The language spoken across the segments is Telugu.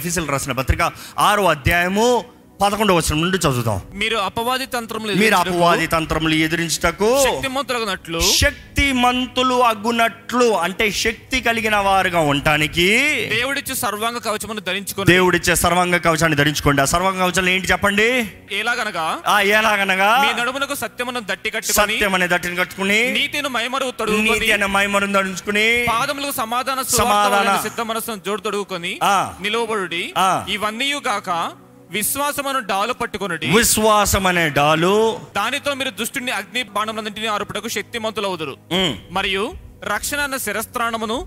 ఎఫీసీలు రాసిన పత్రిక ఆరో అధ్యాయము పదకొండవ వచనం నుండి చదువుతాం మీరు అపవాది తంత్రములు మీరు అపవాది తంత్రములు ఎదిరించుటకు శక్తిమంతులగునట్లు శక్తిమంతులు అగ్గునట్లు అంటే శక్తి కలిగిన వారుగా ఉండటానికి దేవుడిచ్చి సర్వాంగ కవచమును ధరించుకొని దేవుడిచ్చే సర్వాంగ కవచాన్ని ధరించుకోండి ఆ సర్వాంగ కవచాలు ఏంటి చెప్పండి ఎలాగనగా ఆ ఎలాగనగా మీ నడుమునకు సత్యమును దట్టి కట్టుకొని సత్యం అనే దట్టిని కట్టుకుని నీతిని మైమరుగు నీతి తొడుగుకొని అనే మైమరుని ధరించుకుని పాదములకు సమాధాన సమాధాన. సిద్ధ మనసును జోడు తొడుగుకొని. నిలువబడుడి ఆ. ఇవన్నీ కాక విశ్వాసమును డాలు పట్టుకొనుడి. విశ్వాసం అనే డాలు. దానితో మీరు దుష్టుని అగ్ని బాణములన్నింటినీ ఆరుపుటకు శక్తిమంతులవుదురు. మరియు రక్షణ అన్న శిరస్త్రాణమును.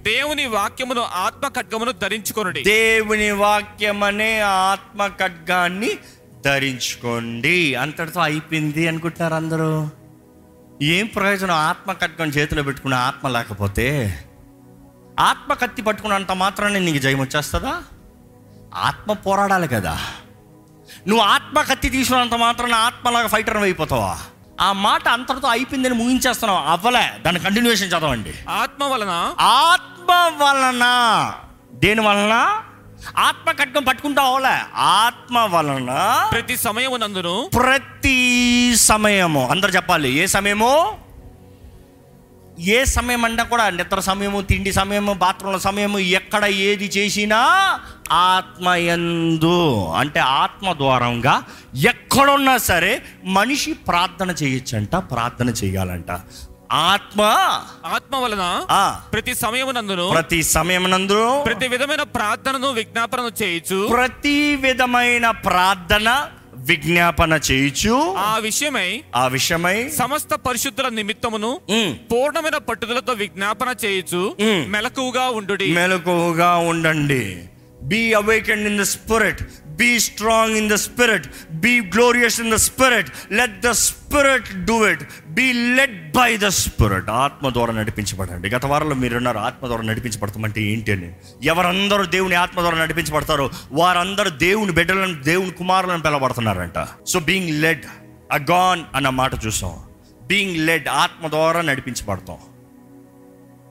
దేవుని వాక్యమును ఆత్మ ఖడ్గమును ధరించుకొనుడి. దేవుని వాక్యం అనే ఆత్మ ఖడ్గాన్ని ధరించుకోండి. అంతటితో అయిపోయింది అనుకుంటున్నారు అందరూ? ఏం ప్రయోజనం ఆత్మ ఖడ్గం చేతిలో పెట్టుకున్న ఆత్మ లేకపోతే? ఆత్మ కత్తి పట్టుకున్నంత మాత్రాన్ని నీకు జయం వచ్చేస్తుందా ఆత్మ పోరాడాలి కదా. నువ్వు ఆత్మ కత్తి తీసుకున్నంత మాత్రాన ఆత్మలాగా ఫైటర్ అయిపోతావా? ఆ మాట అంతటితో అయిపోయిందని ముగించేస్తున్నావు? అవ్వలే. దాని కంటిన్యూషన్ చదవండి. ఆత్మ వలన? ఆత్మ వలన. దేని వలన? ఆత్మ కట్నం పట్టుకుంటా అవలే ఆత్మ వలన ప్రతి సమయమునందును. ప్రతి సమయము. అందరు చెప్పాలి. ఏ సమయము? ఏ సమయం అంటే కూడా నిద్ర సమయము తిండి సమయము బాత్రూంల సమయము ఎక్కడ ఏది చేసినా ఆత్మయందు అంటే ఆత్మ ద్వారంగా ఎక్కడున్నా సరే మనిషి ప్రార్థన చేయొచ్చంట ప్రార్థన చేయాలంట. ఆత్మ ఆత్మ వలన ప్రతి సమయమునందును ప్రతి సమయమునందు ప్రతి విధమైన ప్రార్థనను విజ్ఞాపనను చేయొచ్చు ప్రతి విధమైన ప్రార్థన విజ్ఞాపన చేయుచు ఆ విషయమై ఆ విషయమై సమస్త పరిశుద్ధుల నిమిత్తమును పూర్ణమైన పట్టుదలతో విజ్ఞాపన చేయొచ్చు. మెలకువగా ఉండుడి. మెలకువగా ఉండండి. Be awakened in the spirit be strong in the spirit be glorious in the spirit let the spirit do it be led by the spirit ఆత్మ ద్వారా నడిపించబడండి. గత వారంలో మీరున్నారు. ఆత్మ ద్వారా నడిపించబడతామంటే ఏంటి అని. ఎవరందరూ దేవుని ఆత్మ ద్వారా నడిపించబడతారో వారందరూ దేవుని బిడ్డలను దేవుని కుమారులను పిలబడుతున్నారంట సో బీయింగ్ లెడ్ అగాన్ అన్న మాట చూసాం. బీయింగ్ లెడ్ ఆత్మ ద్వారా నడిపించబడతాం.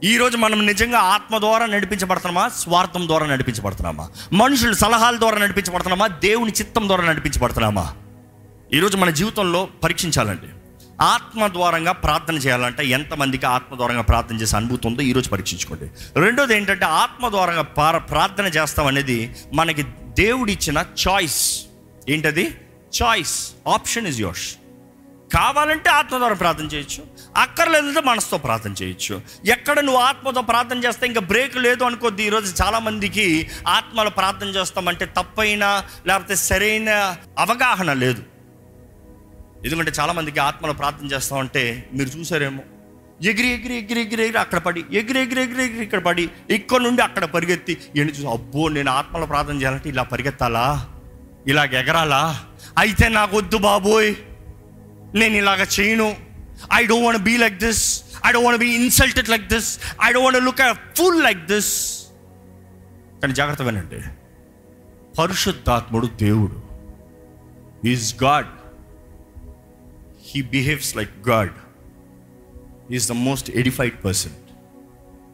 ఈరోజు మనం నిజంగా ఆత్మ ద్వారా నడిపించబడుతున్నామా? స్వార్థం ద్వారా నడిపించబడుతున్నామా? మనుషుల సలహాల ద్వారా నడిపించబడుతున్నామా? దేవుని చిత్తం ద్వారా నడిపించబడుతున్నామా? ఈరోజు మన జీవితంలో పరీక్షించాలండి. ఆత్మ ద్వారంగా ప్రార్థన చేయాలంటే ఎంతమందికి ఆత్మ ద్వారంగా ప్రార్థన చేసే అనుభూతి ఉందో ఈరోజు పరీక్షించుకోండి. రెండోది ఏంటంటే ఆత్మ ద్వారంగా పార- ప్రార్థన చేస్తాం అనేది మనకి దేవుడిచ్చిన చాయిస్ ఏంటది? చాయిస్ ఆప్షన్ ఇస్ యోర్స్ కావాలంటే ఆత్మ ద్వారా ప్రార్థన చేయొచ్చు. అక్కర్లేదంటే మనసుతో ప్రార్థన చేయొచ్చు. ఎక్కడ నువ్వు ఆత్మతో ప్రార్థన చేస్తే ఇంకా బ్రేక్ లేదు అనుకోద్ది. ఈరోజు చాలామందికి ఆత్మలో ప్రార్థన చేస్తామంటే తప్పైన లేకపోతే సరైన అవగాహన లేదు. ఎందుకంటే చాలామందికి ఆత్మలో ప్రార్థన చేస్తామంటే మీరు చూసారేమో. ఎగిరి ఎగిరి ఎగిరి ఎగిరి ఎగిరి అక్కడ పడి ఎగిరి ఎగిరి ఎగిరి ఎగిరి ఇక్కడ పడి ఇక్కడ నుండి అక్కడ పరిగెత్తి ఎన్ని చూసి అబ్బో నేను ఆత్మలో ప్రార్థన చేయాలంటే ఇలా పరిగెత్తాలా? ఇలాగ ఎగరాలా? అయితే నాకు వద్దు బాబోయ్. నేను ఇలాగ చేయను. I don't want be like this I don't want be insulted like this I don't want look fool like this కానీ జాగ్రత్త వినండి. పరిశుద్ధాత్ముడు దేవుడు. Is God he behaves like God is the most edified person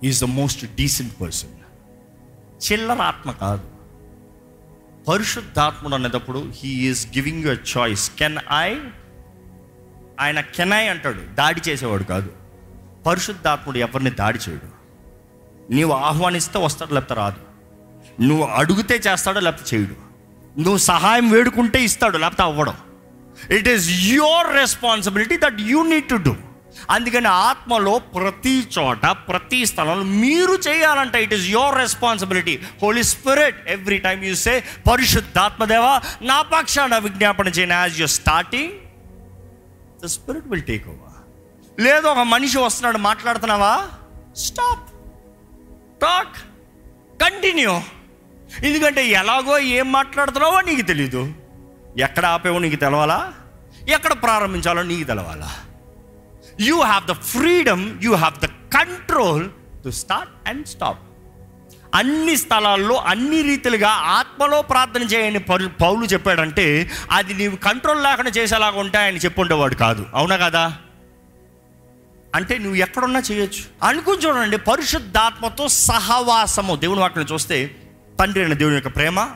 is the most decent person చిల్లర ఆత్మ కాదు. పరిశుద్ధాత్ముడు అనేటప్పుడు he is giving you choice can I ఆయన కెనాయ్ అంటాడు దాడి చేసేవాడు కాదు. పరిశుద్ధాత్ముడు ఎవరిని దాడి చేయడు. నీవు ఆహ్వానిస్తే వస్తాడు లేకపోతే రాదు. నువ్వు అడిగితే చేస్తాడో లేకపోతే చేయడు. నువ్వు సహాయం వేడుకుంటే ఇస్తాడు లేకపోతే అవ్వడం. It is your responsibility that you need to do అందుకని ఆత్మలో ప్రతి చోట ప్రతి స్థలంలో మీరు చేయాలంటే it is your responsibility Holy Spirit every time you say పరిశుద్ధాత్మదేవ నా పక్షాన విజ్ఞాపన చేయను as you starting the spirit will take over లేదు ఒక మనిషి వస్తున్నాడు మాట్లాడుతున్నావా? స్టాప్ టాక్ కంటిన్యూ ఎందుకంటే ఎలాగో ఏం మాట్లాడుతున్నావో నీకు తెలీదు. ఎక్కడ ఆపేవో నీకు తెలవాలా? ఎక్కడ ప్రారంభించాలో నీకు తెలవాలా? You have the freedom you have the control to start and stop అన్ని స్థలాల్లో అన్ని రీతిలుగా ఆత్మలో ప్రార్థన చేయని పౌలు పౌలు చెప్పాడంటే అది నీవు కంట్రోల్ లేకుండా చేసేలాగా ఉంటాయని ఆయన చెప్పుండేవాడు కాదు. అవునా కదా? అంటే నువ్వు ఎక్కడున్నా చేయొచ్చు. అనుకుని చూడండి పరిశుద్ధాత్మతో సహవాసము. దేవుని వాటిని చూస్తే తండ్రి అయిన దేవుని యొక్క ప్రేమ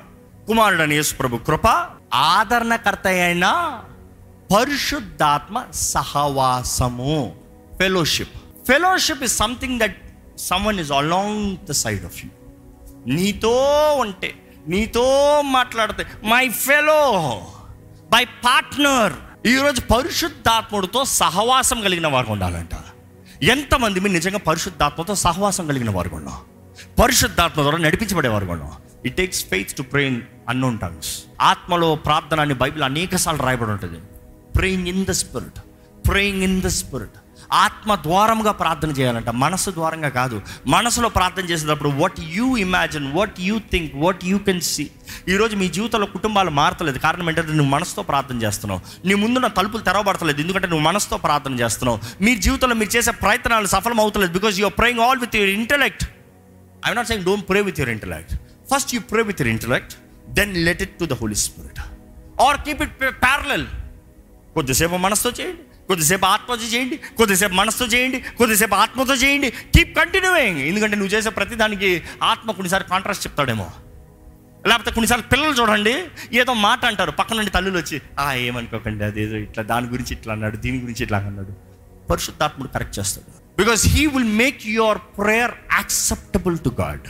కుమారుడు అయిన యేసు ప్రభు కృప ఆదరణకర్త అయిన పరిశుద్ధాత్మ సహవాసము. Fellowship fellowship is something that someone is along the side of you నీతో ఉంటే నీతో మాట్లాడితే మై ఫెలో బై పార్ట్నర్ ఈరోజు పరిశుద్ధాత్ముడితో సహవాసం కలిగిన వారు ఉండాలంట. ఎంతమంది మీరు నిజంగా పరిశుద్ధాత్మతో సహవాసం కలిగిన వారు ఉన్నాం పరిశుద్ధాత్మ ద్వారా నడిపించబడేవారు ఉన్నాం it takes faith to pray in unknown tongues ఆత్మలో ప్రార్థన అని బైబిల్ అనేక సార్లు రాయబడి ఉంటుంది. Praying in the spirit praying in the spirit ఆత్మ ద్వారంగా ప్రార్థన చేయాలంట మనసు ద్వారంగా కాదు. మనసులో ప్రార్థన చేసేటప్పుడు what you imagine what you think what you can see ఈరోజు మీ జీవితంలో కుటుంబాలు మారతలేదు. కారణం ఏంటంటే నువ్వు మనసుతో ప్రార్థన చేస్తున్నావు. నీ ముందున్న తలుపులు తెరవబడతలేదు. ఎందుకంటే నువ్వు మనసుతో ప్రార్థన చేస్తున్నావు. మీ జీవితంలో మీరు చేసే ప్రయత్నాలు సఫలం అవుతలేదు because you're praying all with your intellect I not saying don't pray with your intellect first you pray with your intellect then let it to the Holy Spirit or keep it parallel కొద్దిసేపు మనసుతో చేయండి. కొద్దిసేపు ఆత్మతో చేయండి కొద్దిసేపు మనసుతో చేయండి కొద్దిసేపు ఆత్మతో చేయండి. కీప్ కంటిన్యూయింగ్ ఎందుకంటే నువ్వు చేసే ప్రతిదానికి ఆత్మ కొన్నిసార్లు కాంట్రాస్ట్ చెప్తాడేమో. లేకపోతే కొన్నిసార్లు పిల్లలు చూడండి ఏదో మాట అంటారు. పక్క నుండి తల్లులు వచ్చి ఆ ఏమనుకోకండి అదేదో ఇట్లా దాని గురించి ఇట్లా అన్నాడు దీని గురించి ఇట్లా అన్నాడు. పరిశుద్ధాత్ముడు కరెక్ట్ చేస్తాడు. Because he will make your prayer acceptable to God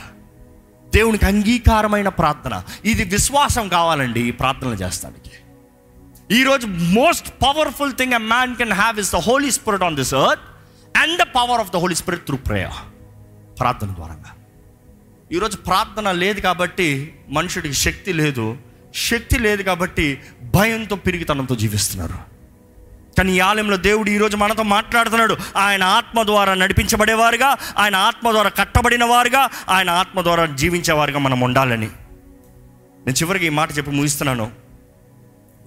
దేవునికి అంగీకారమైన ప్రార్థన. ఇది విశ్వాసం కావాలండి ఈ ప్రార్థనలు చేస్తానికి. ఈరోజు most powerful thing a man can have is the Holy Spirit on this earth and the power of the Holy Spirit through prayer ప్రార్థన ద్వారా ఈరోజు ప్రార్థన లేదు కాబట్టి మనుషుడికి శక్తి లేదు. శక్తి లేదు కాబట్టి భయంతో పిరిగితనంతో జీవిస్తున్నారు. కానీ ఈ ఆలయంలో దేవుడు ఈరోజు మనతో మాట్లాడుతున్నాడు. ఆయన ఆత్మ ద్వారా నడిపించబడేవారుగా ఆయన ఆత్మ ద్వారా కట్టబడిన వారుగా ఆయన ఆత్మ ద్వారా జీవించేవారుగా మనం ఉండాలని. నేను చివరికి ఈ మాట చెప్పి ముగిస్తున్నాను.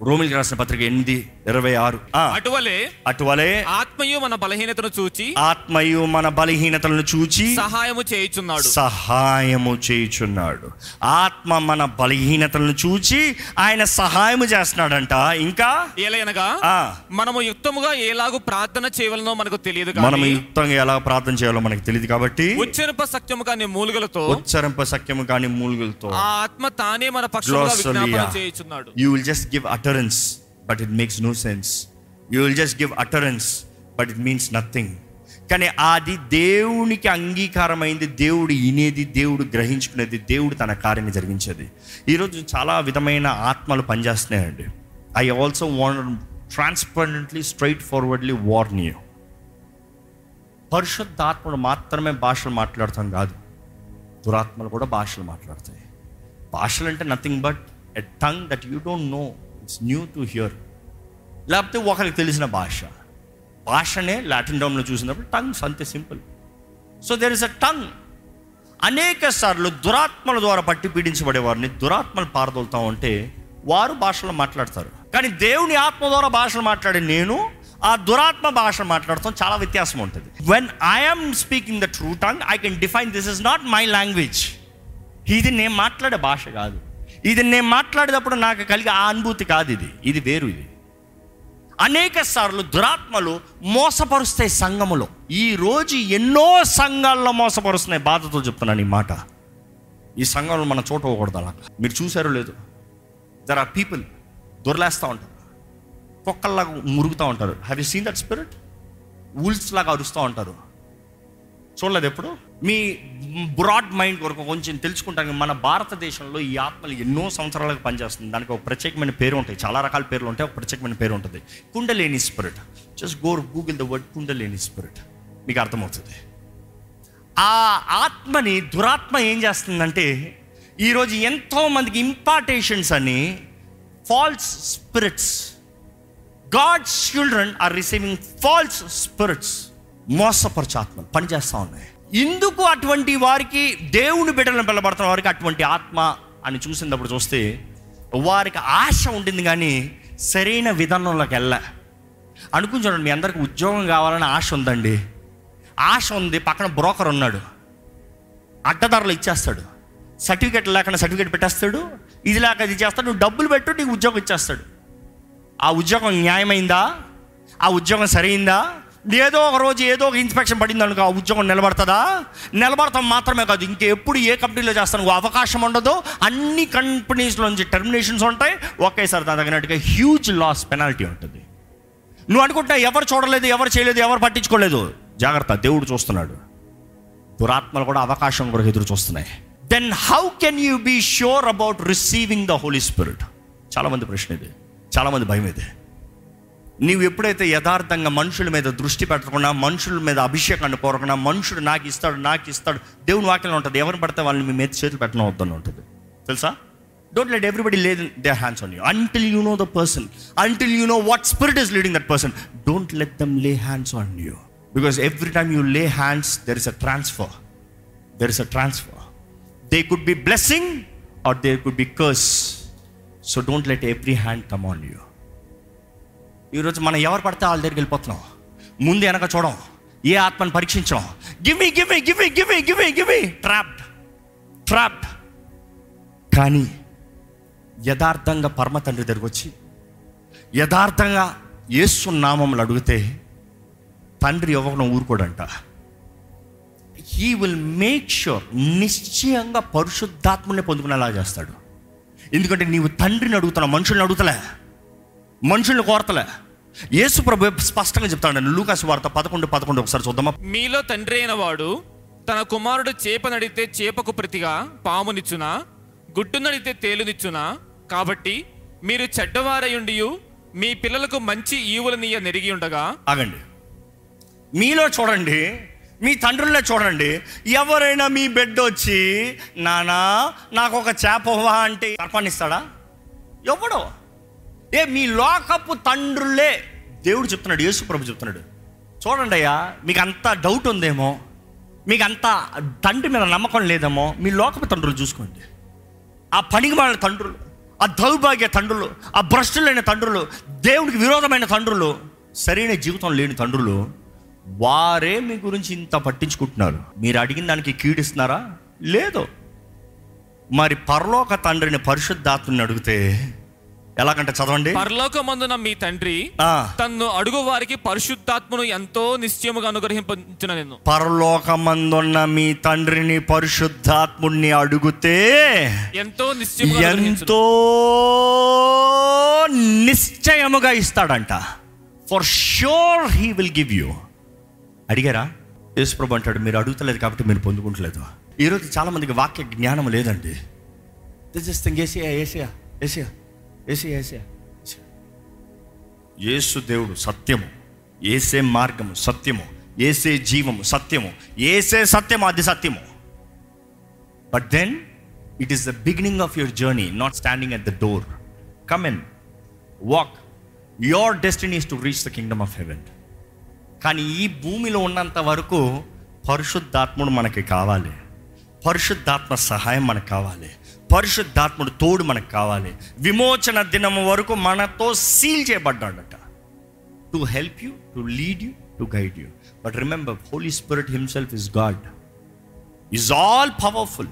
రోమిల్కి రాసిన పత్రిక ఎనిమిది ఇరవై ఆరు. అటువలే అటువలే ఆత్మయు మన బలహీనతను చూచి ఆత్మయు మన బలహీనతలను చూచి సహాయము చేయుచున్నాడు. సహాయము చేయుచున్నాడు. ఆత్మ మన బలహీనతలను చూచి ఆయన సహాయము చేస్తున్నాడంట. ఇంకా? ఏలయనగా ఆ, మనము యుక్తముగా ఎలాగూ ప్రార్థన చేయవలనో మనకు తెలియదు మనం యుక్తంగా ఎలా ప్రార్థన చేయాలో మనకు తెలియదు కాబట్టి ఉచ్చరింప సత్యము కాని మూలుగలతో ఉచ్చరింప సఖ్యము కానీ మూలుగులతో ఆత్మ తానే మన. విజ్ఞాపన చేయుచున్నాడు. You will just give utterance but it makes no sense you will just give utterance but it means nothing కానీ అది దేవునికి అంగీకారమైంది దేవుడు వినేది దేవుడు గ్రహించుకునేది దేవుడు తన కార్యాన్ని జరిగించేది. ఈరోజు చాలా విధమైన ఆత్మలు పనిచేస్తున్నాయండి. I also want transparently straightforwardly warn you పరిశుద్ధాత్మలు మాత్రమే భాషలు మాట్లాడతాం కాదు. దురాత్మలు కూడా భాషలు మాట్లాడతాయి. భాషలు అంటే nothing but a tongue that you don't know it's new to hear లేకపోతే ఒకరికి తెలిసిన భాష. భాషనే లాటిన్ డౌన్లో చూసినప్పుడు టంగ్స్ అంతే simple. So there is a tongue అనేక సార్లు దురాత్మల ద్వారా పట్టి పీడించబడే వారిని దురాత్మలు పారదోలుతా ఉంటే వారు భాషలో మాట్లాడతారు. కానీ దేవుని ఆత్మ ద్వారా భాషలు మాట్లాడే నేను ఆ దురాత్మ భాష మాట్లాడతాం చాలా వ్యత్యాసం ఉంటుంది. When I'm speaking the true tongue I can define this is not my language ఇది నేను మాట్లాడే భాష కాదు. ఇది నేను మాట్లాడేటప్పుడు నాకు కలిగే ఆ అనుభూతి కాదు ఇది. ఇది వేరు ఇది. అనేక సార్లు దురాత్మలు మోసపరుస్తాయి సంఘములో. ఈ రోజు ఎన్నో సంఘాల్లో మోసపరుస్తున్నాయి బాధతో చెప్తున్నాను ఈ మాట. ఈ సంఘంలో మన చోట అలా. మీరు చూసారో లేదు? దర్ ఆర్ పీపుల్ దొరలేస్తూ ఉంటారు. కుక్కల్లాగా మురుగుతూ ఉంటారు. Have you seen that spirit owls లాగా అరుస్తూ ఉంటారు. చూడలేదు ఎప్పుడు మీ బ్రాడ్ మైండ్ వరకు కొంచెం తెలుసుకుంటాను మన భారతదేశంలో ఈ ఆత్మలు ఎన్నో సంవత్సరాలకు పనిచేస్తుంది. దానికి ఒక ప్రత్యేకమైన పేరు ఉంటాయి. చాలా రకాల పేర్లు ఉంటాయి. ఒక ప్రత్యేకమైన పేరు ఉంటుంది. Kundalini spirit. Just go Google the word Kundalini spirit. మీకు అర్థమవుతుంది. ఆ ఆత్మని దురాత్మ ఏం చేస్తుందంటే ఈరోజు ఎంతో మందికి ఇంపార్టేషన్స్ అని false spirits God's children are receiving false spirits మోసపరచు ఆత్మలు పనిచేస్తూ ఉన్నాయి. ఇందుకు అటువంటి వారికి దేవుని బిడ్డలను పిల్లబడుతున్న వారికి అటువంటి ఆత్మ అని చూసినప్పుడు చూస్తే వారికి ఆశ ఉంటుంది కానీ సరైన విధానంలోకి వెళ్ళ. అనుకుని చూడండి మీ అందరికి ఉద్యోగం కావాలని ఆశ ఉందండి. ఆశ ఉంది పక్కన బ్రోకర్ ఉన్నాడు. అడ్డదారులు ఇచ్చేస్తాడు. సర్టిఫికేట్ లేకుండా సర్టిఫికేట్ పెట్టేస్తాడు. ఇది లేక ఇది చేస్తాడు. నువ్వు డబ్బులు పెట్టు నీకు ఉద్యోగం ఇచ్చేస్తాడు. ఆ ఉద్యోగం న్యాయమైందా? ఆ ఉద్యోగం సరైందా? ఏదో ఒక రోజు ఏదో ఒక ఇన్స్పెక్షన్ పడింది అనుకో ఆ ఉద్యోగం నిలబడుతుందా? నిలబడతాం మాత్రమే కాదు ఇంకెప్పుడు ఏ కంపెనీలో చేస్తాను అవకాశం ఉండదు. అన్ని కంపెనీస్లోంచి టెర్మినేషన్స్ ఉంటాయి. ఒకేసారి దాని తగినట్టుగా హ్యూజ్ లాస్ పెనాల్టీ ఉంటుంది. నువ్వు అనుకుంటా ఎవరు చూడలేదు ఎవరు చేయలేదు ఎవరు పట్టించుకోలేదు. జాగ్రత్త దేవుడు చూస్తున్నాడు. దురాత్మలు కూడా అవకాశం కూడా ఎదురు చూస్తున్నాయి. Then how can you be sure about receiving the Holy Spirit చాలామంది ప్రశ్న ఇది. చాలామంది భయం ఇది. నీవు ఎప్పుడైతే యథార్థంగా మనుషుల మీద దృష్టి పెట్టకుండా మనుషుల మీద అభిషేకాన్ని కోరకుండా మనుషుడు నాకు ఇస్తాడు నాకు ఇస్తాడు దేవుని వాక్యం ఉంటుంది ఎవరిని పడితే వాళ్ళని మీ మీద చేతులు పెట్టడం వద్దని ఉంటుంది. తెలుసా? Don't let everybody lay they hands on you until you know the person until you know what spirit is leading that person don't let them lay hands on you because every time you lay hands there is a transfer there is a transfer they could be blessing or they could be curse so don't let every hand come on you ఈరోజు మనం ఎవరు పడితే వాళ్ళ దగ్గరికి వెళ్ళిపోతున్నాం. ముందు వెనక చూడం. ఏ ఆత్మను పరీక్షించడం? గివి గివి గివి గివి గివి గివి ట్రాప్డ్ ట్రాప్డ్ కానీ యథార్థంగా పరమ తండ్రి దగ్గరకు వచ్చి యథార్థంగా యేసు నామములు అడిగితే తండ్రి ఇవ్వకుండా ఊరుకోడంట. హీ విల్ మేక్ ష్యూర్ నిశ్చయంగా పరిశుద్ధాత్మని పొందుకునేలా చేస్తాడు. ఎందుకంటే నీవు తండ్రిని అడుగుతున్నావు మనుషుల్ని అడుగుతలే. మనుషుల్ని కోరతలే. యేసు ప్రభు స్పష్టంగా చెప్తాడు లూకాసు వార్త పదకొండు పదకొండు ఒకసారి చూద్దామా? మీలో తండ్రి అయిన వాడు తన కుమారుడు చేపనడితే చేపకు ప్రతిగా పామునిచ్చునా? గుడ్డునడితే తేలునిచ్చునా? కాబట్టి మీరు చెడ్డవారయుండియు మీ పిల్లలకు మంచి ఈవులనీయ నెరిగి ఉండగా? ఆగండి. మీలో చూడండి మీ తండ్రుల్లో చూడండి ఎవరైనా మీ బిడ్డ వచ్చి నానా నాకు ఒక చేపవా అంటే సర్పాన్ని ఇస్తాడా ఎవడో ఏ మీ లోకపు తండ్రులే దేవుడు చెప్తున్నాడు యేసు ప్రభు చెప్తున్నాడు. చూడండి అయ్యా మీకు అంత డౌట్ ఉందేమో మీకు అంత తండ్రి మీద నమ్మకం లేదేమో మీ లోకపు తండ్రులు చూసుకోండి. ఆ పనికి వాళ్ళ తండ్రులు ఆ దౌర్భాగ్య తండ్రులు ఆ భ్రష్టులైన తండ్రులు దేవుడికి విరోధమైన తండ్రులు సరైన జీవితం లేని తండ్రులు వారే మీ గురించి ఇంత పట్టించుకుంటున్నారు. మీరు అడిగిన దానికి కీడిస్తున్నారా? లేదు. మరి పరలోక తండ్రిని పరిశుద్ధాత్మని అడిగితే ఎలాగంటే చదవండి? పరలోకమందున మీ తండ్రి తన్ను అడుగు వారికి పరిశుద్ధాత్మను ఎంతో నిశ్చయముగా అనుగ్రహించిన నేను పరలోకమందున్న మీ తండ్రిని పరిశుద్ధాత్ముడిని అడిగితే ఎంతో నిశ్చయముగా అనుగ్రహించును. ఎంతో నిశ్చయముగా ఇస్తాడంట. For sure he will give you అడిగారా? యేసుప్రభు అంటాడు మీరు అడుగుతలేదు కాబట్టి మీరు పొందుకుంటలేదు. ఈరోజు చాలా మందికి వాక్య జ్ఞానం లేదండి. దిస్ ఇస్ థింగ్ ఏసియా ఏసియా ఏసియా ఏసియా ఏసియా యేసు దేవుడు సత్యము ఏసే మార్గము సత్యము ఏసే జీవము సత్యము ఏసే సత్యము అది సత్యము. But then it is the beginning of your journey not standing at the door come in walk your destiny to reach the kingdom of heaven కానీ ఈ భూమిలో ఉన్నంత వరకు పరిశుద్ధాత్ముడు మనకి కావాలి. పరిశుద్ధాత్మ సహాయం మనకు కావాలి. పరిశుద్ధాత్ముడు తోడు మనకు కావాలి. విమోచన దినం వరకు మనతో seal చేయబడ్డాడట. To help you to lead you to guide you but remember Holy Spirit himself is God is all powerful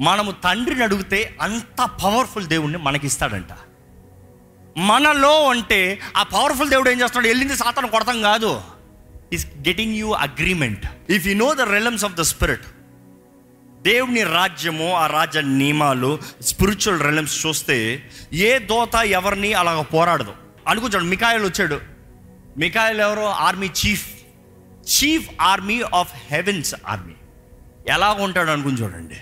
మనము తండ్రిని అడిగితే అంత పవర్ఫుల్ దేవుణ్ణి మనకిస్తాడంట. మనలో అంటే ఆ పవర్ఫుల్ దేవుడు ఏం చేస్తున్నాడు? వెళ్ళింది సాతాను కొడతాం కాదు. Is getting you agreement if you know the realms of the spirit దేవుని రాజ్యము ఆ రాజ్య నియమాలు స్పిరిచువల్ రిలమ్స్ చూస్తే ఏ దోత ఎవరిని అలాగ పోరాడదు. అనుకుంటాడు మికాయలు వచ్చాడు. మికాయలు ఎవరు? Army chief. Chief army of heavens army. ఎలా ఉంటాడు అనుకుని చూడండి.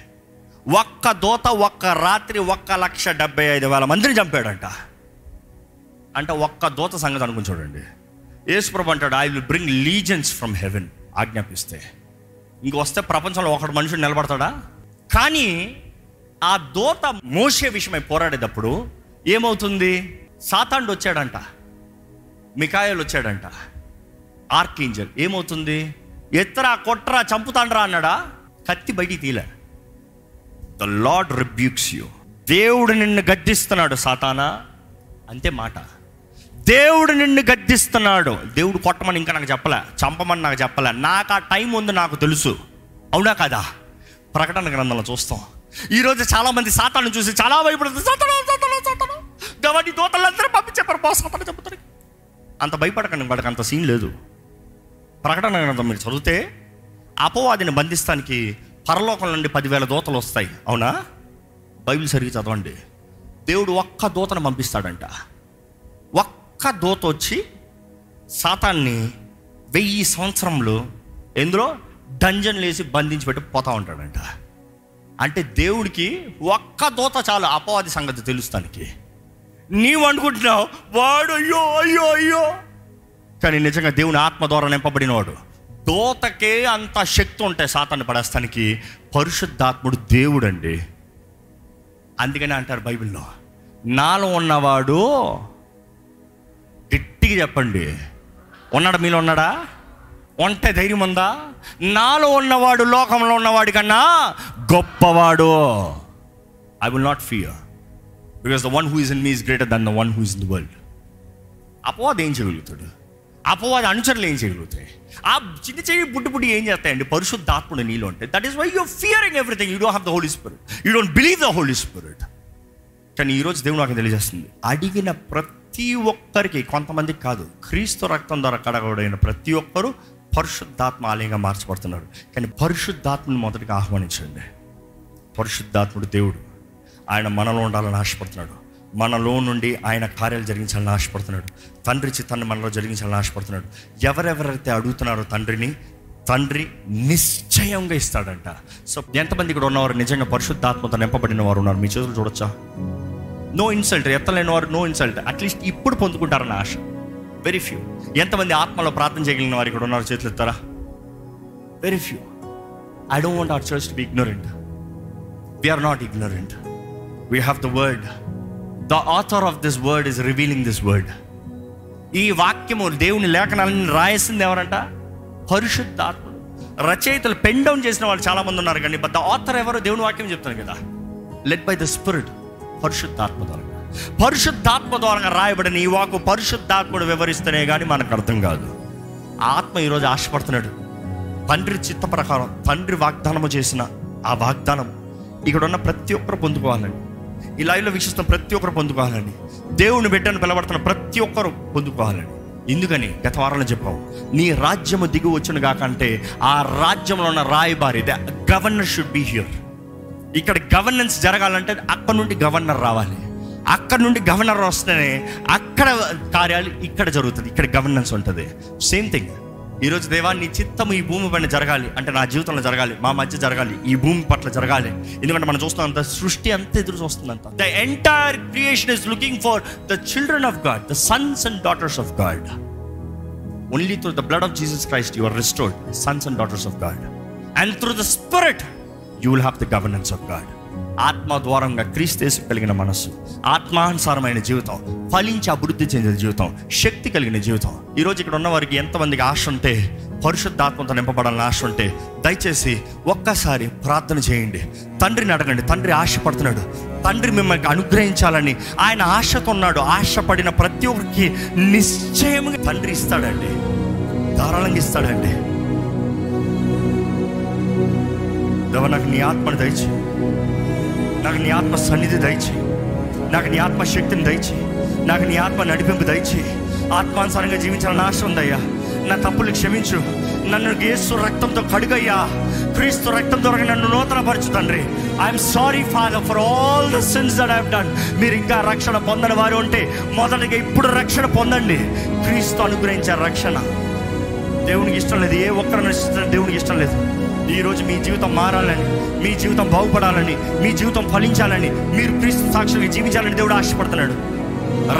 ఒక్క దోత ఒక్క రాత్రి ఒక్క లక్ష డెబ్బై ఐదు వేల మందిని చంపాడంట. అంటే ఒక్క దోత సంగతి అనుకుని చూడండి. యేసుప్రభు అంటాడు I will bring legions from heaven ఆజ్ఞాపిస్తే. ఇంక వస్తే ప్రపంచంలో ఒకడు మనుషుడు నిలబడతాడా? కానీ ఆ దోత మోసే విషయమై పోరాడేటప్పుడు ఏమవుతుంది? సాతాండు వచ్చాడంట. మికాయలు వచ్చాడంట. ఆర్కింజల్ ఏమవుతుంది? ఎత్తరా కొట్రా చంపుతాండ్రా అన్నాడా? కత్తి బయటికి తీలే. ద లార్డ్ రిబ్యూక్స్ యూ దేవుడు నిన్ను గద్దిస్తున్నాడు సాతానా? అంతే మాట. దేవుడు నిన్ను గద్దిస్తున్నాడు. దేవుడు కొట్టమని ఇంకా నాకు చెప్పలే చంపమని నాకు చెప్పలే. నాకు ఆ టైం ఉంది నాకు తెలుసు. అవునా కదా? ప్రకటన గ్రంథంలో చూస్తాం. ఈరోజు చాలా మంది సాతాను చూసి చాలా భయపడుతుంది. సాతాను సాతాను సాతాను గవాడి దోతలందరూ పంపించేపారు పో సాతాను చెప్తారు. అంత భయపడకండి వాడికి అంత సీన్ లేదు. ప్రకటన గ్రంథం మీరు చదివితే అపవాదిని బంధిస్తానికి పరలోకం నుండి పదివేల దూతలు వస్తాయి. అవునా? బైబిల్ సరిగ్గా చదవండి. దేవుడు ఒక్క దూతను పంపిస్తాడంట. ఒక్క దూత వచ్చి సాతాన్ని వెయ్యి సంవత్సరంలో ఎందులో డంజన్ లేసి బంధించి పెట్టి పోతా ఉంటాడంట. అంటే దేవుడికి ఒక్క దూత చాలు అపవాది సంగతి తెలుస్తానికి. నీవు అనుకుంటున్నావు వాడు అయ్యో అయ్యో అయ్యో. కానీ నిజంగా దేవుని ఆత్మ ద్వారా నింపబడినవాడు. దోతకే అంత శక్తి ఉంటాయి సాతాన్ని పడేస్తానికి. పరిశుద్ధాత్ముడు దేవుడండి. అందుకని అంటారు బైబిల్లో నాలో ఉన్నవాడు గట్టిగా చెప్పండి. ఉన్నాడా మీలో ఉన్నాడా? ఉంటే ధైర్యం ఉందా? నాలో ఉన్నవాడు లోకంలో ఉన్నవాడి కన్నా గొప్పవాడు. I will not fear because the one who is in me is greater than the one who is in the world అపవాదం ఏం చేయగలుగుతాడు? అపవాద అనుచరులు ఏం చేయగలుగుతాయి? ఆ చిన్న చిన్న బుడ్డి బుడ్డి ఏం చేస్తాయండి? పరిశుద్ధాత్ముడు నీళ్ళు ఉంటాయి that is why you fearing everything you don't have the Holy Spirit you don't believe the Holy Spirit కానీ ఈరోజు దేవుడు నాకు తెలియజేస్తుంది. అడిగిన ప్రతి ఒక్కరికి కొంతమందికి కాదు క్రీస్తు రక్తం ద్వారా కడగబడిన ప్రతి ఒక్కరు పరిశుద్ధాత్మ ఆలయంగా మార్చబడుతున్నారు. కానీ పరిశుద్ధాత్మని మొదటిగా ఆహ్వానించండి. పరిశుద్ధాత్ముడు దేవుడు. ఆయన మనలో ఉండాలని ఆశపడుతున్నాడు. మనలో నుండి ఆయన కార్యాలు జరిగించాలని ఆశపడుతున్నాడు. తండ్రి చిత్తాన్ని మనలో జరిగించాలని ఆశపడుతున్నాడు. ఎవరెవరైతే అడుగుతున్నారో తండ్రిని తండ్రి నిశ్చయంగా ఇస్తాడంట. సో ఎంతమంది ఇక్కడ ఉన్నవారు నిజంగా పరిశుద్ధాత్మతో నింపబడిన వారు ఉన్నారు? మీ చేతులు చూడొచ్చా? నో ఇన్సల్ట్ ఎత్తలేని వారు నో ఇన్సల్ట్ అట్లీస్ట్ ఇప్పుడు పొందుకుంటారన్న ఆశ. వెరీ ఫ్యూ ఎంతమంది ఆత్మలో ప్రార్థన చేయగలిగిన వారు ఇక్కడ ఉన్నారు చేతులు ఎత్తారా? Very few I don't want our church to be ignorant we're not ignorant we have the word the author of this word is revealing this word ఈ వాక్యము దేవుని లేఖనాలను రాయేసింది ఎవరంట? పరిశుద్ధాత్ముడు రచయితలు పెన్ డౌన్ చేసిన వాళ్ళు చాలామంది ఉన్నారు కానీ బట్ ద ఆథర్ ఎవరో దేవుని వాక్యం చెప్తాను కదా. లెట్ బై ద స్పిరిట్ పరిశుద్ధాత్మ ద్వారా పరిశుద్ధాత్మ ద్వారా రాయబడిన ఈ వాకు పరిశుద్ధాత్ముడు వివరిస్తేనే కానీ మనకు అర్థం కాదు. ఆత్మ ఈరోజు ఆశపడుతున్నాడు. తండ్రి చిత్త ప్రకారం తండ్రి వాగ్దానము చేసిన ఆ వాగ్దానం ఇక్కడ ఉన్న ప్రతి ఒక్కరు పొందుకోవాలండి. ఈ లైవ్లో వీక్షిస్తున్న ప్రతి ఒక్కరు పొందుకోవాలండి. దేవుని బిడ్డను పిలబడుతున్న ప్రతి ఒక్కరు పొందుకోవాలండి. ఎందుకని? గత వారంలో చెప్పావు నీ రాజ్యము దిగి వచ్చును కాకంటే ఆ రాజ్యంలో ఉన్న రాయబారి the governor should be here ఇక్కడ గవర్నెన్స్ జరగాలంటే అక్కడ నుండి గవర్నర్ రావాలి. అక్కడ నుండి గవర్నర్ వస్తేనే అక్కడ కార్యాలు ఇక్కడ జరుగుతుంది ఇక్కడ గవర్నెన్స్ ఉంటుంది. సేమ్ థింగ్ ఈరోజు దేవా నీ చిత్తం ఈ భూమి పైన జరగాలి అంటే నా జీవితంలో జరగాలి మా మధ్య జరగాలి ఈ భూమి పట్ల జరగాలి. ఎందుకంటే మనం చూస్తున్నాం అంత సృష్టి అంత ఎదురు చూస్తుందంత the entire creation is looking for the children of God the sons and daughters of God only through the blood of Jesus Christ you are restored sons and daughters of God and through the spirit you will have the governance of God ఆత్మ ద్వారంగా క్రీస్తేసు కలిగిన మనస్సు. ఆత్మానుసారమైన జీవితం. ఫలించి అభివృద్ధి చెందిన జీవితం. శక్తి కలిగిన జీవితం. ఈరోజు ఇక్కడ ఉన్న వారికి ఎంతమందికి ఆశ ఉంటే పరిశుద్ధాత్మతో నింపబడాలని ఆశ ఉంటే దయచేసి ఒక్కసారి ప్రార్థన చేయండి. తండ్రిని అడగండి. తండ్రి ఆశపడుతున్నాడు. తండ్రి మిమ్మల్ని అనుగ్రహించాలని ఆయన ఆశతో ఉన్నాడు. ఆశపడిన ప్రతి ఒక్కరికి నిశ్చయముగా తండ్రి ఇస్తాడండి. ధారాళంగా ఇస్తాడండి. దేవ నాకు నీ ఆత్మను దయచి నాకు నీ ఆత్మ సన్నిధి దయచి నాకు నీ ఆత్మ శక్తిని దయచి నాకు నీ ఆత్మ నడిపింపు దయచి ఆత్మానుసారంగా జీవించాలని ఆశ ఉందయ్యా నా తప్పులు క్షమించు నన్ను యేసు రక్తంతో కడుగయ్యా క్రీస్తు రక్తం ద్వారా నన్ను నూతన పరచు తండ్రి। I'm sorry father for all the sins that I done మీరు ఇంకా రక్షణ పొందని వారు ఉంటే మొదటిగా ఇప్పుడు రక్షణ పొందండి. క్రీస్తు అనుగ్రహించే రక్షణ. దేవునికి ఇష్టం లేదు ఏ ఒక్కరిని ఇష్టం దేవునికి ఇష్టం లేదు. ఈరోజు మీ జీవితం మారాలని మీ జీవితం బాగుపడాలని మీ జీవితం ఫలించాలని మీరు క్రీస్తు సాక్షులుగా జీవించాలని దేవుడు ఆశపడుతున్నాడు.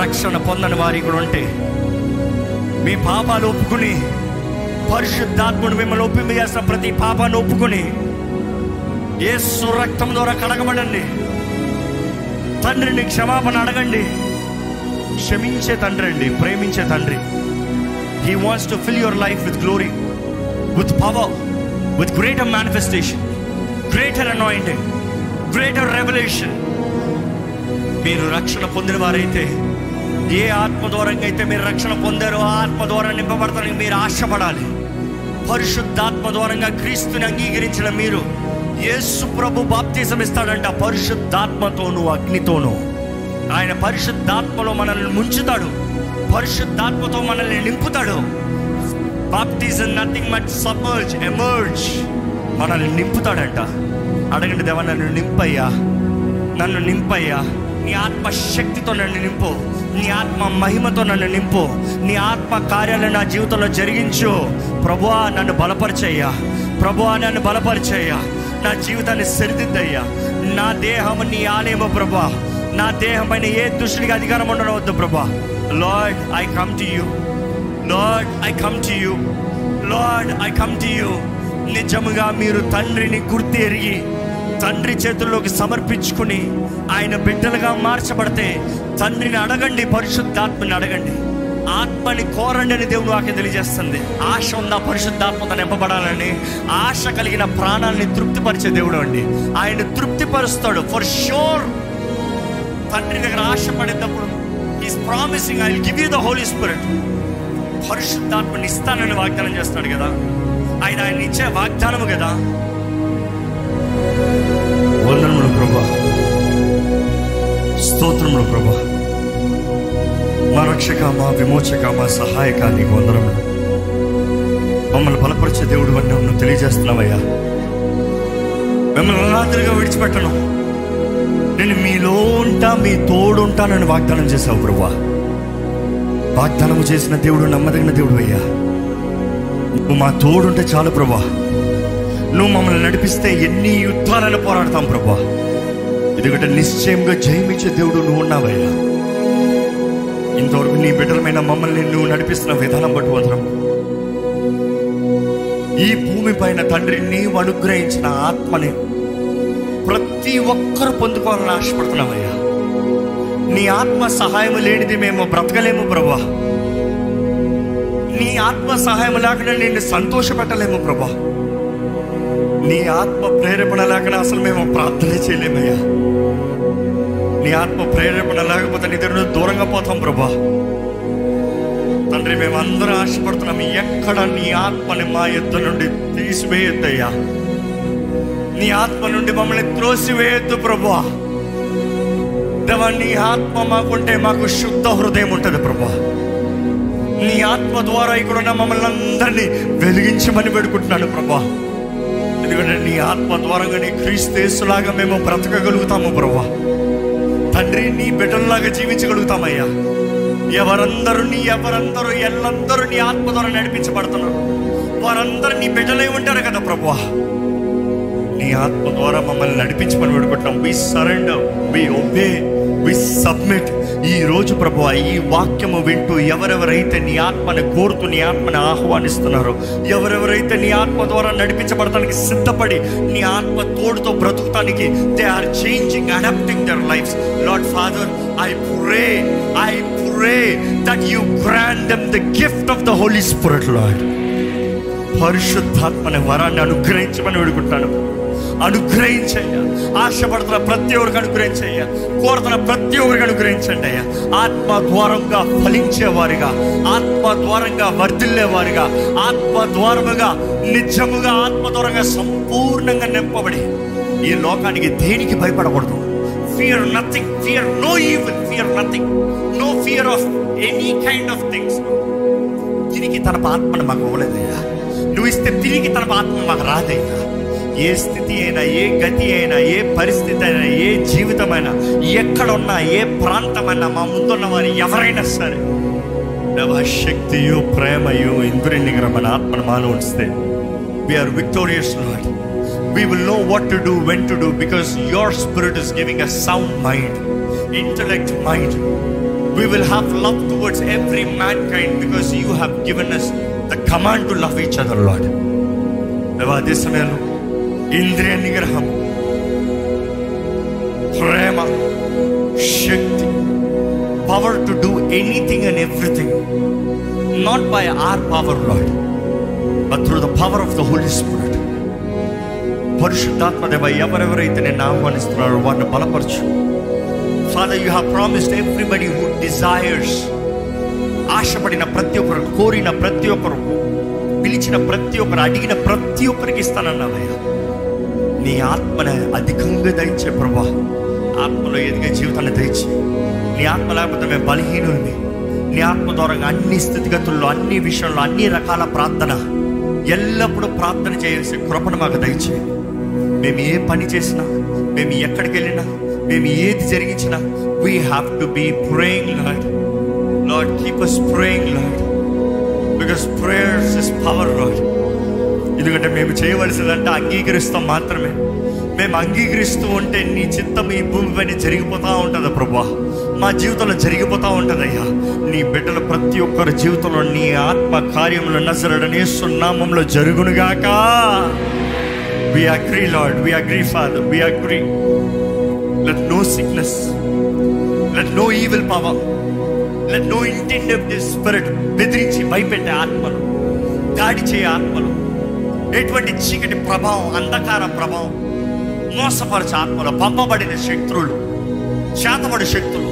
రక్షణ పొందని వారి కూడా ఉంటే మీ పాపాలు ఒప్పుకుని పరిశుద్ధాత్ముడు మిమ్మల్ని ఒప్పింపజేసిన ప్రతి పాపాన్ని ఒప్పుకుని ఏ సురక్తం ద్వారా కడగబడండి. తండ్రిని క్షమాపణ అడగండి. క్షమించే తండ్రి అండి ప్రేమించే తండ్రి. He wants to fill your life with glory with power with greater manifestation greater anointing, greater revolution మీరు రక్షణ పొందిన వారైతే ఏ ఆత్మ ద్వారంగా అయితే మీరు రక్షణ పొందారో ఆ ఆత్మ ద్వారా నింపబడతానికి మీరు ఆశపడాలి. పరిశుద్ధాత్మ ద్వారంగా క్రీస్తుని అంగీకరించిన మీరు యేసు ప్రభు బాప్తీసం ఇస్తాడంట పరిశుద్ధాత్మతోను అగ్నితోను. ఆయన పరిశుద్ధాత్మలో మనల్ని ముంచుతాడు. పరిశుద్ధాత్మతో మనల్ని నింపుతాడు. బాప్టిజం నథింగ్ మట్ సబర్జ్ ఎమర్జ్ మనల్ని నింపుతాడంట. అడగండి దేవా నన్ను నింపయ్యా. నన్ను నింపయ్యా. నీ ఆత్మ శక్తితో నన్ను నింపు. నీ ఆత్మ మహిమతో నన్ను నింపు. నీ ఆత్మ కార్యాలను నా జీవితంలో జరిగించు. ప్రభువా నన్ను బలపరిచయ్యా. ప్రభువా నన్ను బలపరిచయ్యా. నా జీవితాన్ని సరిదిద్దయ్యా. నా దేహము నీ ఆలయము ప్రభా నా దేహమైన ఏ దుష్టుడికి అధికారం ఉండవద్దు ప్రభా. Lord I come to you lord I come to you lord I come to you నిజముగా మీరు తండ్రిని గుర్తు ఎరిగి తండ్రి చేతుల్లోకి సమర్పించుకుని ఆయన బిడ్డలుగా మార్చబడితే తండ్రిని అడగండి పరిశుద్ధాత్మని అడగండి. ఆత్మని కోరండి అని దేవుడు వాక్యం తెలియజేస్తుంది. ఆశ ఉన్న పరిశుద్ధాత్మత నింపబడాలని ఆశ కలిగిన ప్రాణాలని తృప్తిపరిచే దేవుడు అండి. ఆయన తృప్తిపరుస్తాడు. ఫర్ షూర్ తండ్రి దగ్గర ఆశపడేటప్పుడు is promising I give you the holy spirit పరిశుద్ధాత్మని ఇస్తానని వాగ్దానం చేస్తాడు కదా. ఆయన ఆయన ఇచ్చే వాగ్దానము కదా. వందనములు ప్రభా. స్తోత్రములు ప్రభా. మా రక్షక మా విమోచక మా సహాయక నీకు వందనములు. మమ్మల్ని బలపరిచే దేవుడు అని తెలియజేస్తున్నావయ్యా. మిమ్మల్ని రాత్రిగా విడిచిపెట్టను. నేను మీలో ఉంటా మీ తోడుంటా నన్ను వాగ్దానం చేశావు ప్రభా వాగ్దానం చేసిన దేవుడు నమ్మదగిన దేవుడు అయ్యా. నువ్వు మా తోడుంటే చాలు ప్రభా నువ్వు మమ్మల్ని నడిపిస్తే ఎన్ని యుద్ధాలను పోరాడతాం ప్రభా ఎందుకంటే నిశ్చయంగా జయమిచ్చే దేవుడు నువ్వు ఉన్నావయ్యా. ఇంతవరకు నీ బిడ్డలమైన మమ్మల్ని నువ్వు నడిపిస్తున్న విధానం బట్టి వదలం ఈ భూమి పైన తండ్రి నీవు అనుగ్రహించిన ఆత్మని ప్రతి ఒక్కరు పొందుకోవాలని ఆశపడుతున్నామయ్యా. నీ ఆత్మ సహాయం లేనిది మేము బ్రతకలేము ప్రభా. నీ ఆత్మ సహాయం లేకుండా నిన్ను సంతోషపెట్టలేము ప్రభా. నీ ఆత్మ ప్రేరేపణ లేకుండా అసలు మేము ప్రార్థన చేయలేమయ్యా. నీ ఆత్మ ప్రేరేపణ లేకపోతే నీ దగ్గర నుండి దూరంగా పోతాం ప్రభా. తండ్రి మేము ఆశపడుతున్నాం ఎక్కడ నీ ఆత్మని మా యుద్ధ నుండి తీసివేయద్దయ్యా. నీ ఆత్మ నుండి మమ్మల్ని త్రోసివేయద్దు ప్రభా దేవా నీ ఆత్మ మాకుంటే మాకు శుద్ధ హృదయం ఉంటుంది ప్రభా నీ ఆత్మ ద్వారా ఇక్కడ ఉన్న మమ్మల్ని అందరినీ వెలిగించమని పెడుకుంటున్నాను ప్రభా ఎందుకంటే నీ ఆత్మ ద్వారంగా నీ క్రీస్తేసులాగా మేము బ్రతకగలుగుతాము ప్రభా తండ్రి నీ బిడ్డల్లాగా జీవించగలుగుతామయ్యా. ఎవరందరూ నీ ఎవరందరూ ఎల్లందరూ నీ ఆత్మ ద్వారా నడిపించబడుతున్నారు. వారందరూ నీ బిడ్డలై ఉంటారు కదా ప్రభా నీ ఆత్మ ద్వారా మమ్మల్ని నడిపించమని పెడుకుంటాం we surrender we obey we submit ఈ రోజు ప్రభు ఈ వాక్యము వింటూ ఎవరెవరైతే నీ ఆత్మని కోరుతూ నీ ఆత్మని ఆహ్వానిస్తున్నారో ఎవరెవరైతే నీ ఆత్మ ద్వారా నడిపించబడటానికి సిద్ధపడి నీ ఆత్మ తోడుతో బ్రతుకుతానికి they are changing adapting their life lord father I pray I pray that you grant them the gift of the holy spirit lord పరిశుద్ధాత్మని వరాన్ని అనుగ్రహించమని వేడుకుంటాను అనుగ్రహించయ్యా. ఆశపడుతున్న ప్రతి ఒక్కరికి అనుగ్రహించయ్యా. కోరుతున్న ప్రతి ఒక్కరికి అనుగ్రహించండి అయ్యా. ఆత్మ ద్వారంగా ఫలించేవారిగా ఆత్మ ద్వారంగా వర్ధిల్లేవారిగా ఆత్మ ద్వారముగా నిజముగా ఆత్మ ద్వారంగా సంపూర్ణంగా నింపబడి ఈ లోకానికి దేనికి భయపడకూడదు. Fear nothing fear no even fear nothing no fear of any kind of things తిరిగి తన ఆత్మను మాకు ఇవ్వలేదయ్యా. నువ్వు ఇస్తే తిరిగి తన ఆత్మ మాకు రాదయ్యా. ఏ స్థితి అయినా ఏ గతి అయినా ఏ పరిస్థితి అయినా ఏ జీవితమైనా ఎక్కడున్నా ఏ ప్రాంతమైనా మా ముందున్న వారు ఎవరైనా సరే శక్తియో ప్రేమయో ఇంద్రియనిగర మన ఆత్మను మాలో ఉంచితే we are victorious not we will know what to do when to do because your spirit is giving a sound mind intellect mind we will have love towards every mankind because you have given us the command to love each other lord అదే సమయంలో ఇంద్రియ నిగ్రహం ప్రేమ శక్తి power to do anything and everything not by our power lord but through the power of the holy spirit పరిశుద్ధాత్మ దేవ ఎవరెవరైతే నేను ఆహ్వానిస్తున్నారో వారిని బలపరచు. Father you have promised everybody who desires ఆశపడిన ప్రతి ఒక్కరు కోరిన ప్రతి ఒక్కరు పిలిచిన ప్రతి ఒక్కరు అడిగిన ప్రతి ఒక్కరికి ఇస్తానన్నావయ్యా. నీ ఆత్మను అధికంగా దయచే ప్రభా ఆత్మలో ఎదిగే జీవితాన్ని దయచి నీ ఆత్మ లేకపోతే మేము బలహీనుల్ని నీ ఆత్మ ద్వారా అన్ని స్థితిగతుల్లో అన్ని విషయంలో అన్ని రకాల ప్రార్థన ఎల్లప్పుడూ ప్రార్థన చేయాల్సి కృపను మాకు దయచేయండి మేము ఏ పని చేసినా మేము ఎక్కడికి వెళ్ళినా మేము ఏది జరిగించినా we have to be praying lord lord keep us praying lord because prayers is power lord ఎందుకంటే మేము చేయవలసిందంటే అంగీకరిస్తాం మాత్రమే. మేము అంగీకరిస్తూ ఉంటే నీ చిత్తం ఈ భూమి పైన జరిగిపోతూ ఉంటుంది ప్రభా మా జీవితంలో జరిగిపోతూ ఉంటుందయ్యా. నీ బిడ్డల ప్రతి ఒక్కరి జీవితంలో నీ ఆత్మ కార్యములు నజరడనే సున్నామంలో జరుగునుగాక. We agree lord we agree father we agree let no sickness let no evil power let no intend spirit బెదిరించి భయపెట్టే ఆత్మలు దాడి చేయ ఆత్మలు ఎటువంటి చీకటి ప్రభావం అంధకార ప్రభావం మోసపరచ ఆత్మలు పంపబడిన శక్తులు చేతబడి శక్తులు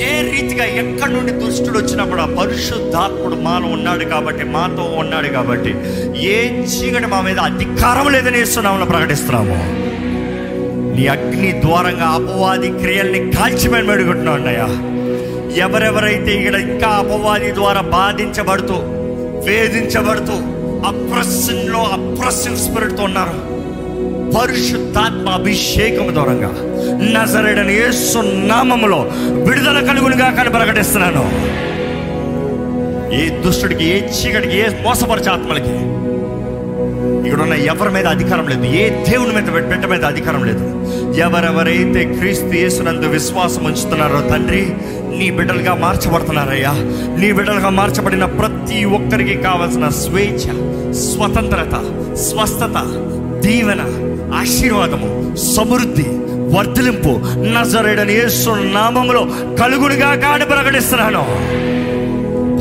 ఏ రీతిగా ఎక్కడి నుండి దుష్టుడు వచ్చినప్పుడు ఆ పరిశుద్ధాత్ముడు మాలో ఉన్నాడు కాబట్టి మాతో ఉన్నాడు కాబట్టి ఏ చీకటి మా మీద అధికారం లేదని ఇస్తున్నామని ప్రకటిస్తున్నాము. నీ అగ్ని ద్వారంగా అపవాది క్రియల్ని కాల్చిమని అడుగుతున్నావు అన్నయ్యా. ఎవరెవరైతే ఇక్కడ ఇంకా అపవాది ద్వారా బాధించబడుతూ వేధించబడుతూ అప్రెషన్లో అప్రసిన్ స్పిరిట్తో ఉన్నారు. పరిశుద్ధాత్మ అభిషేకం దూరంగా నజరడని యేసు నామములో విడుదల కలుగునుగా కానీ ప్రకటిస్తున్నాను. ఏ దుష్టుడికి ఏ చీకటికి ఏ మోసపరిచే ఆత్మలకి ఇక్కడ ఉన్న ఎవరి మీద అధికారం లేదు ఏ దేవుని మీద బిడ్డ మీద అధికారం లేదు. ఎవరెవరైతే క్రీస్తు యేసునందు విశ్వాసం ఉంచుతున్నారో తండ్రి నీ బిడ్డలుగా మార్చబడుతున్నారయ్యా. నీ బిడ్డలుగా మార్చబడిన ప్రతి ఒక్కరికి కావలసిన స్వేచ్ఛ స్వతంత్రత స్వస్థత దీవెన ఆశీర్వాదము సమృద్ధి వర్ధలింపు నజరేడని యేసు నామములో కలుగునిగా కాని ప్రకటిస్తున్నాను.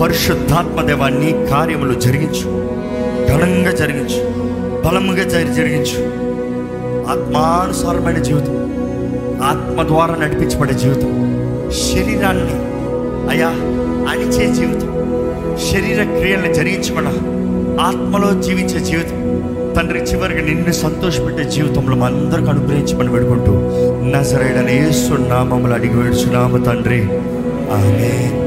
పరిశుద్ధాత్మ నీ కార్యములు జరిగించు. ఘనంగా జరిగించు. బలముగా జరి జరిగించు. ఆత్మానుసారమైన జీవితం. ఆత్మ ద్వారా నడిపించబడే జీవితం. శరీరాన్ని అయా అణిచే జీవితం. శరీర క్రియల్ని జరిగించబడాలి ఆత్మలో జీవించే జీవితం తండ్రి చివరికి నిన్ను సంతోషపెట్టే జీవితంలో మా అందరికి అనుగ్రహించమని పెడుకుంటూ నజరేడని ఏసు నామములు అడిగి వేడుచున్నాము తండ్రి. ఆమె